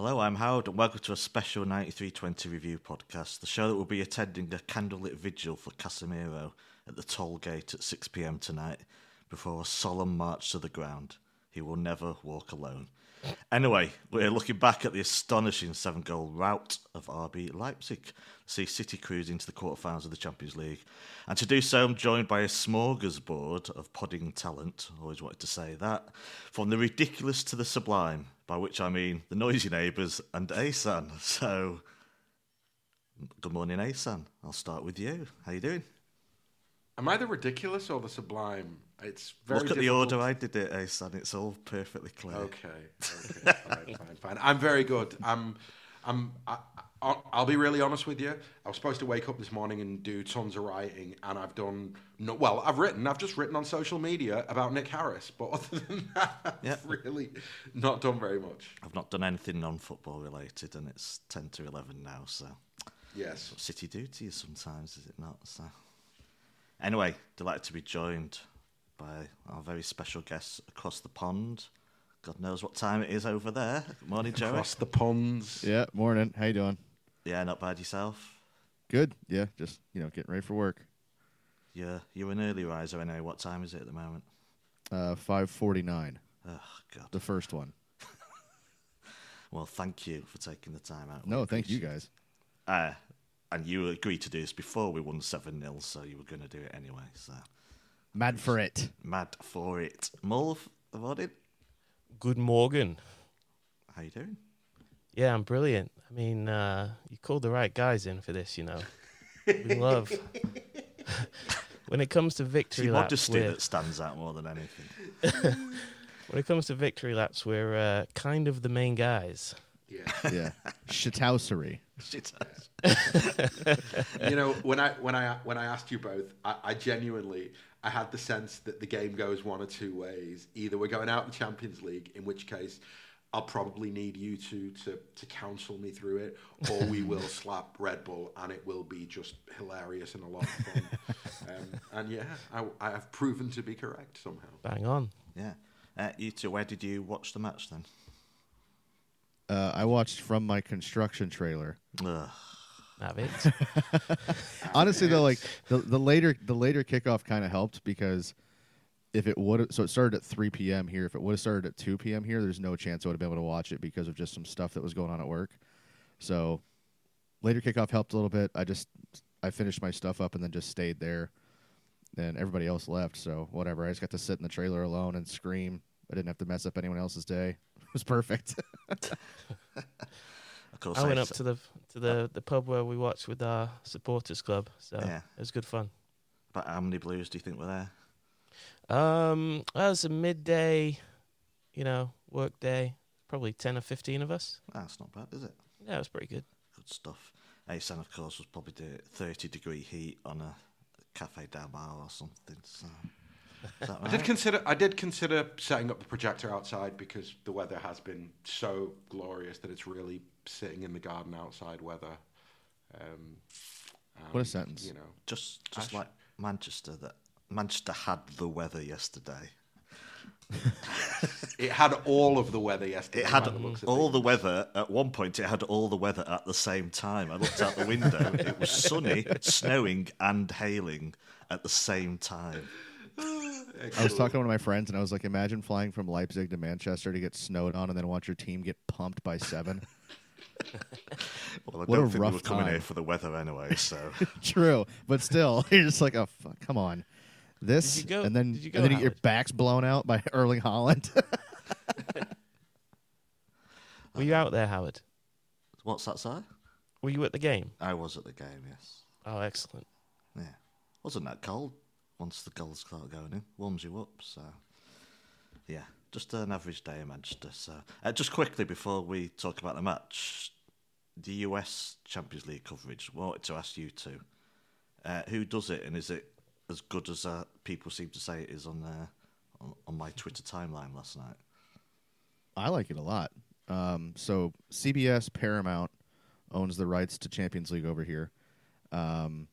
Hello, I'm Howard, and welcome to a special 9320 review podcast, the show that will be attending a candlelit vigil for Casemiro at the toll gate at 6 pm tonight before a solemn march to the ground. He will never walk alone. Anyway, we're looking back at the astonishing seven goal rout of RB Leipzig, see City cruise into the quarterfinals of the Champions League. And to do so, I'm joined by a smorgasbord of podding talent, always wanted to say that, from the ridiculous to the sublime, by which I mean the noisy neighbours and Ahsan. So, good morning, Ahsan. I'll start with you. How you doing? Am I the ridiculous or the sublime? It's very Look at the order I did it, Ahsan. It's all perfectly clear. Okay, okay, fine, fine, fine. I'm very good. I'm, I'm. I, I, I'll be really honest with you. I was supposed to wake up this morning and do tons of writing, and I've done no. Well, I've written. I've just written on social media about Nick Harris, but other than that, I've Yeah. really not done very much. I've not done anything non-football related, and it's ten to eleven now. So, Yes. city duty sometimes, is it not? So, anyway, delighted to be joined by our very special guests across the pond. God knows what time it is over there. Good morning, Joey. Across the ponds. Yeah, morning. How you doing? Yeah, not bad yourself. Good. Yeah, just you know, getting ready for work. Yeah, you're an early riser I know. What time is it at the moment? Uh, five forty nine. Oh God. The first one. Well, thank you for taking the time out. No, thank you guys. it. Uh, and you agreed to do this before we won seven 0 so you were going to do it anyway. So Mad for it. mad for it. Mulv, about it. Good Morgan. How you doing? Yeah, I'm brilliant. I mean, uh, you called the right guys in for this, you know. We love. when it comes to victory your laps, modesty we're, that stands out more than anything. when it comes to victory laps, we're uh, kind of the main guys. Yeah. Yeah. Shithousery. Shit. you know, when I when I when I asked you both, I, I genuinely I had the sense that the game goes one or two ways. Either we're going out in the Champions League, in which case I'll probably need you two to to counsel me through it, or we will slap Red Bull and it will be just hilarious and a lot of fun. um, and yeah, I, I have proven to be correct somehow. Bang on. Yeah. Uh, you two, where did you watch the match then? Uh, I watched from my construction trailer. Ugh. It. Honestly, though, like the, the later the later kickoff kind of helped because if it would so it started at three p.m. here. If it would have started at two p.m. here, there's no chance I would have been able to watch it because of just some stuff that was going on at work. So later kickoff helped a little bit. I just I finished my stuff up and then just stayed there. And everybody else left, so whatever. I just got to sit in the trailer alone and scream. I didn't have to mess up anyone else's day. It was perfect. I went I up to the to the, the pub where we watched with our supporters club, so Yeah. it was good fun. But how many Blues do you think were there? Um, well, it was a midday, you know, work day. Probably ten or fifteen of us. That's not bad, is it? Yeah, it was pretty good. Good stuff. Ahsan, of course, was probably the 30 degree heat on a cafe del Mar or something. So. Is that I did consider I did consider setting up the projector outside because the weather has been so glorious that it's really sitting in the garden outside weather. Um, What a sentence. You know, Just, just Ash- like Manchester, that Manchester had the weather yesterday. it had all of the weather yesterday. It had the looks all the weather at one point. It had all the weather at the same time. I looked out the window. it was sunny, snowing, and hailing at the same time. I was talking to one of my friends, and I was like, "Imagine flying from Leipzig to Manchester to get snowed on, and then watch your team get pumped by seven. Well, I What don't a think we rough were coming here for the weather anyway. So True, but still, you're just like, "Oh, fuck, come on." This, Did you go- and then, did you go, and then you get your back's blown out by Erling Haaland. Were you out there, Howard? what's that, sir? Were you at the game? I was at the game. Yes. Oh, excellent. Yeah. Wasn't that cold once the goals start going in? Warms you up, so. Yeah, just an average day in Manchester. So, uh, just quickly before we talk about the match, the US Champions League coverage. Wanted to ask you two, uh, who does it, and is it as good as uh, people seem to say it is on, uh, on on my Twitter timeline last night? I like it a lot. Um, so CBS Paramount owns the rights to Champions League over here. Um,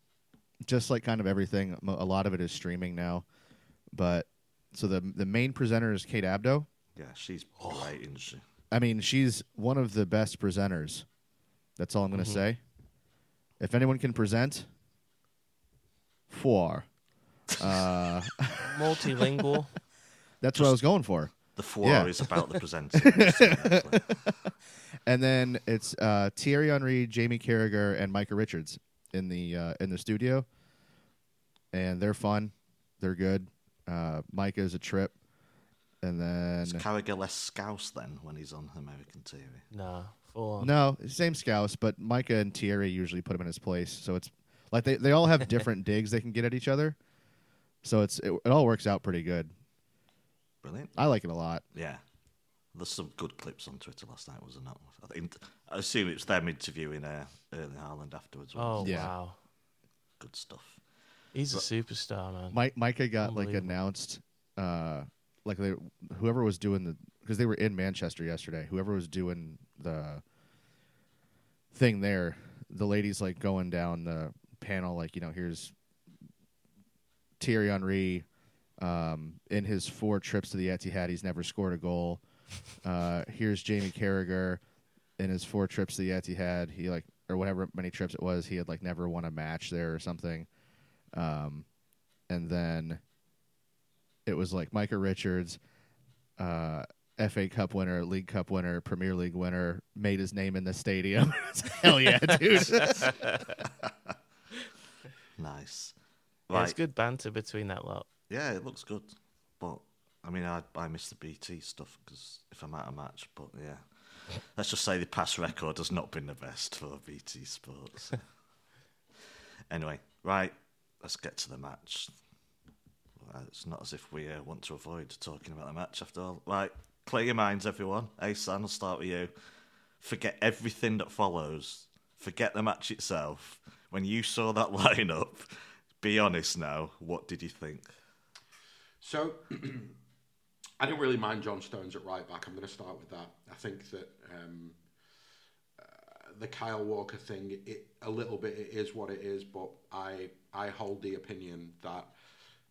just like kind of everything, a lot of it is streaming now. But so the the main presenter is Kate Abdo. Yeah, she's great, isn't she? I mean, she's one of the best presenters. That's all I'm going to Mhm. say. If anyone can present, four. Uh, Multilingual. that's what I was going for. The four Yeah. is about the presenting. And then it's uh, Thierry Henry, Jamie Carragher, and Micah Richards in the uh, in the studio, and they're fun. They're good. Uh, Micah is a trip, and then is Carragher less scouse then when he's on American TV? nah, full on. no same scouse, but Micah and Thierry usually put him in his place. So it's like they they all have different digs they can get at each other. So it's it, it all works out pretty good. Brilliant. I like it a lot. Yeah. There's some good clips on Twitter last night, wasn't there? I think I assume it was them interviewing uh, Erling Haaland afterwards. Oh? Yeah. wow, good stuff. he's a superstar, man. Mike Micah got like announced, uh, like they whoever was doing the because they were in Manchester yesterday. Whoever was doing the thing there, the ladies like going down the panel, like you know, here's Thierry Henry. Um, in his four trips to the Etihad, he's never scored a goal. Uh, here's Jamie Carragher. In his four trips to the Etihad, he like or whatever many trips it was, he had like never won a match there or something. Um, and then it was like Micah Richards, uh, FA Cup winner, League Cup winner, Premier League winner, made his name in the stadium. Hell yeah, dude! Nice. Yeah, it's good banter between that lot. Yeah, it looks good. But, I mean, I, I miss the BT stuff because if I'm at a match, but yeah. Let's just say the past record has not been the best for BT Sports. anyway, right, let's get to the match. It's not as if we uh, want to avoid talking about the match after all. Right, clear your minds, everyone. Ahsan, I'll start with you. Forget everything that follows. Forget the match itself. When you saw that lineup, be honest now. What did you think? So, I didn't really mind John Stones at right back. I'm going to start with that. I think that um, uh, the Kyle Walker thing, it a little bit, it is what it is. But I I hold the opinion that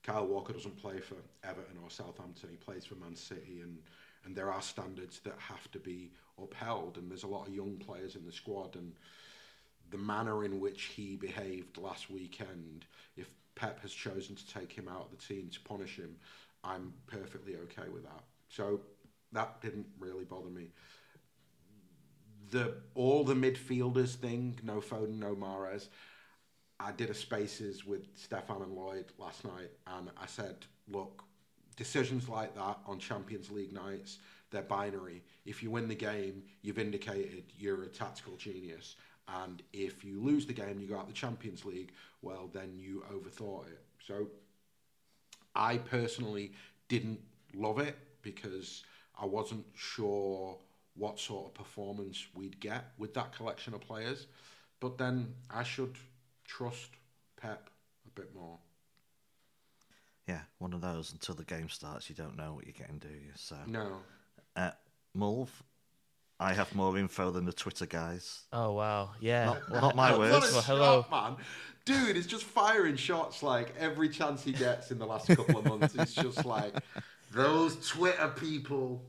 Kyle Walker doesn't play for Everton or Southampton. He plays for Man City, and and there are standards that have to be upheld. And there's a lot of young players in the squad, and the manner in which he behaved last weekend, if Pep has chosen to take him out of the team to punish him, I'm perfectly okay with that. So that didn't really bother me. The all the midfielders thing, no Foden, no Mahrez. I did a spaces with Stefan and Lloyd last night, and I said, look, decisions like that on Champions League nights, they're binary. If you win the game, you've indicated you're a tactical genius. And if you lose the game, you go out the Champions League, well, then you overthought it. So I personally didn't love it because I wasn't sure what sort of performance we'd get with that collection of players. But then I should trust Pep a bit more. Yeah, one of those. Until the game starts, you don't know what you're getting, do you? So, No. uh, Mulv, I have more info than the Twitter guys. Oh wow, yeah. Not, Well, not my What words. Well, hello. shot, man. Dude is just firing shots like every chance he gets in the last couple of months. It's just like those Twitter people.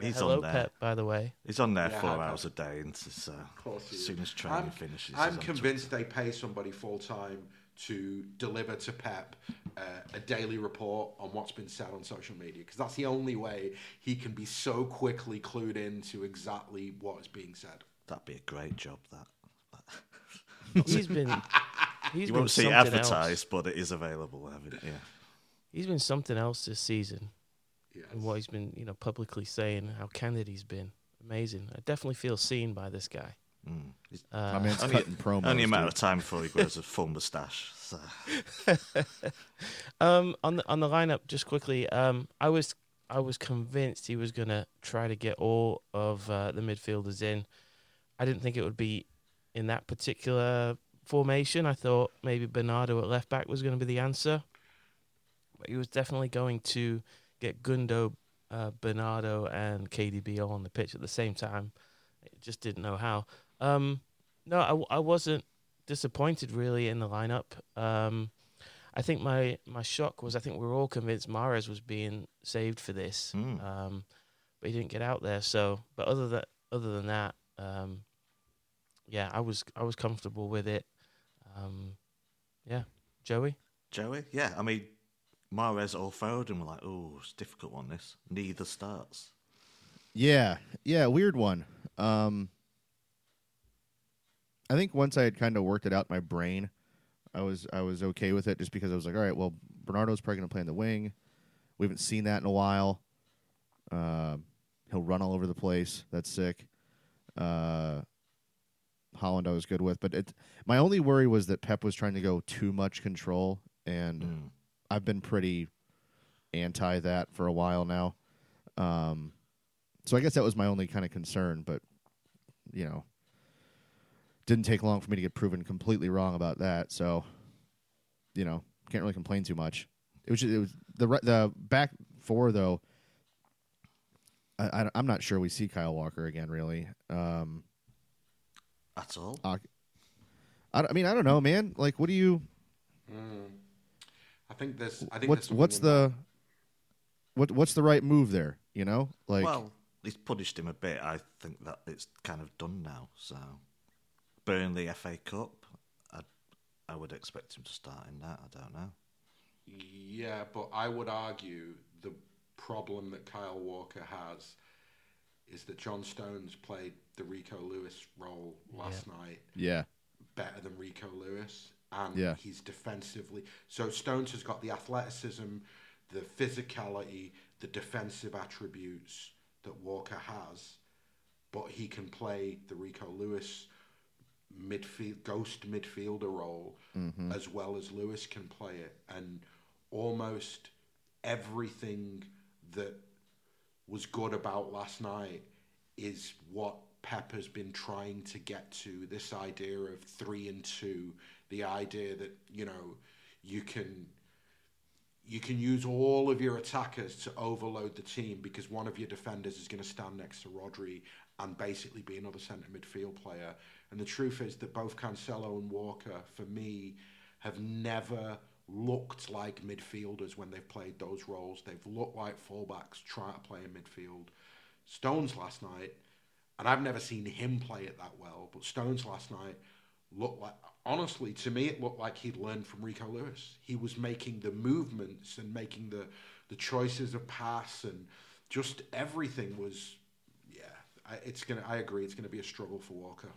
He's hello, on there. Pep. By the way, He's on there Yeah, four hours a day, and so uh, course as soon as training I'm, finishes, I'm he's on convinced they pay somebody full time to deliver to Pep uh, a daily report on what's been said on social media because that's the only way he can be so quickly clued in to exactly what is being said. That'd be a great job. That he's been he's you been won't see it advertised, else. but it is available. haven't it? Yeah. He's been something else this season, Yes. and what he's been you know publicly saying, how candid he's been. Amazing. I definitely feel seen by this guy. Uh, My man's Only- cutting promos. Only a matter dude. of time before he grows a full moustache. So. Um, on the on the lineup, just quickly, um, I was I was convinced he was gonna try to get all of uh, the midfielders in. I didn't think it would be in that particular formation. I thought maybe Bernardo at left back was going to be the answer, but he was definitely going to get Gundo, uh, Bernardo, and KDB all on the pitch at the same time. I just didn't know how. Um, no, I wasn't disappointed really in the lineup. Um, I think my, my shock was I think we were all convinced Mahrez was being saved for this. Mm. Um, but he didn't get out there. So, but other than other than that, um, yeah, I was I was comfortable with it. Um, yeah, Joey. Joey, yeah, I mean, Mahrez or Foden were like, oh, it's a difficult one. This neither starts. Yeah, yeah, weird one. Um, I think once I had kind of worked it out in my brain, I was I was okay with it just because I was like, all right, well, Bernardo's probably going to play in the wing. We haven't seen that in a while. Uh, he'll run all over the place. That's sick. Uh, Haaland, I was good with, but it. My only worry was that Pep was trying to go too much control, and Mm. I've been pretty anti that for a while now. Um, so I guess that was my only kind of concern, but you know, didn't take long for me to get proven completely wrong about that. So, you know, can't really complain too much. It was just, it was the the back four though. I, I I'm not sure we see Kyle Walker again. Really, um, At all? I, I mean, I don't know, man. Like, what do you? I think there's. I think What's what's something in the what what's the right move there? You know, like well, he's punished him a bit. I think that it's kind of done now. So, Burnley FA Cup, I, I would expect him to start in that. I don't know. Yeah, but I would argue the problem that Kyle Walker has is that John Stones played the Rico Lewis role last night yeah, better than Rico Lewis, and Yeah. he's defensively. So Stones has got the athleticism, the physicality, the defensive attributes that Walker has, but he can play the Rico Lewis midfield ghost midfielder role mm-hmm. as well as Lewis can play it, and almost everything that was good about last night is what Pep has been trying to get to. This idea of three and two, the idea that you know you can you can use all of your attackers to overload the team because one of your defenders is going to stand next to Rodri and basically be another centre midfield player. And the truth is that both Cancelo and Walker, for me, have never looked like midfielders when they've played those roles. They've looked like fullbacks trying to play in midfield. Stones last night, and I've never seen him play it that well, but Stones last night looked like honestly to me it looked like he'd learned from Rico Lewis. He was making the movements and making the the choices of pass and just everything was. I, it's gonna. I agree. It's gonna be a struggle for Walker.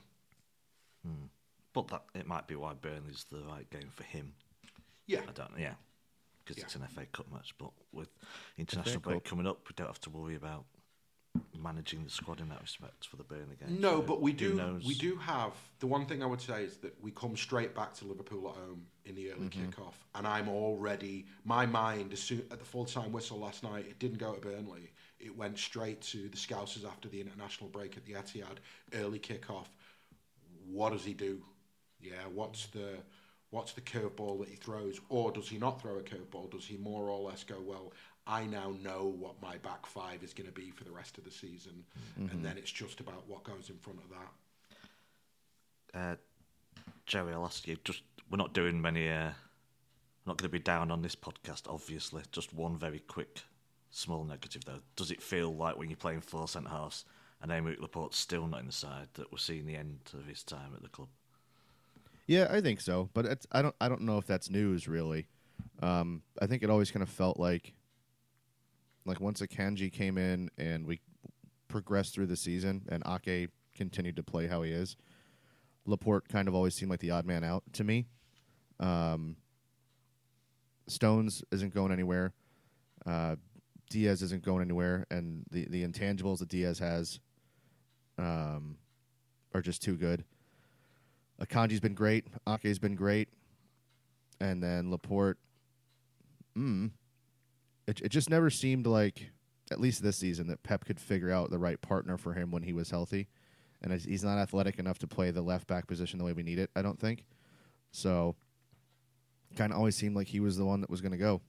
Hmm. But that it might be why Burnley's the right game for him. Yeah, I don't. Yeah, because Yeah. it's an FA Cup match. But with international break Cup. coming up, we don't have to worry about managing the squad in that respect for the Burnley game. No, So but we do. We do have the one thing I would say is that we come straight back to Liverpool at home in the early mm-hmm. kickoff, and I'm already my mind as soon at the full time whistle last night. It didn't go to Burnley. It went straight to the Scousers after the international break at the Etihad. Early kickoff. What does he do? Yeah, what's the what's the curveball that he throws, or does he not throw a curveball? Does he more or less go well? I now know what my back five is going to be for the rest of the season, and then it's just about what goes in front of that. uh, Jerry, I'll ask you. Just we're not doing many. Uh, not going to be down on this podcast, obviously. Just one very quick, small negative though. Does it feel like when you're playing four centre halves and Aymeric Laporte's still not in the side that we're seeing the end of his time at the club? Yeah, I think so, but it's, I don't I don't know if that's news really. Um, I think it always kind of felt like like once Akanji came in and we progressed through the season and Ake continued to play how he is, Laporte kind of always seemed like the odd man out to me. Um, Stones isn't going anywhere. Uh, Dias isn't going anywhere, and the the intangibles that Dias has um, are just too good. Akanji's been great. Ake's been great. And then Laporte, mm, it, it just never seemed like, at least this season, that Pep could figure out the right partner for him when he was healthy. And he's- not athletic enough to play the left back position the way we need it, I don't think. So, kind of always seemed like he was the one that was going to go.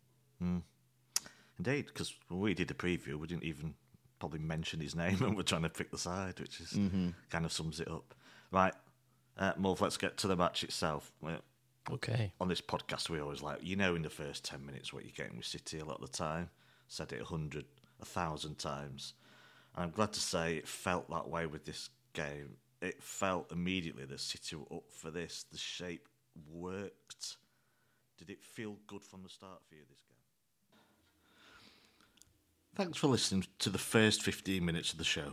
Indeed, because when we did the preview, we didn't even probably mention his name and we're trying to pick the side, which is kind of sums it up. Right, uh, let's get to the match itself. Okay. on this podcast, we always like, you know, in the first 10 minutes what you're getting with City a lot of the time. Said it a hundred, a thousand times. And I'm glad to say it felt that way with this game. It felt immediately that City were up for this. The shape worked. Did it feel good from the start for you, this game? Thanks for listening to the first 15 minutes of the show.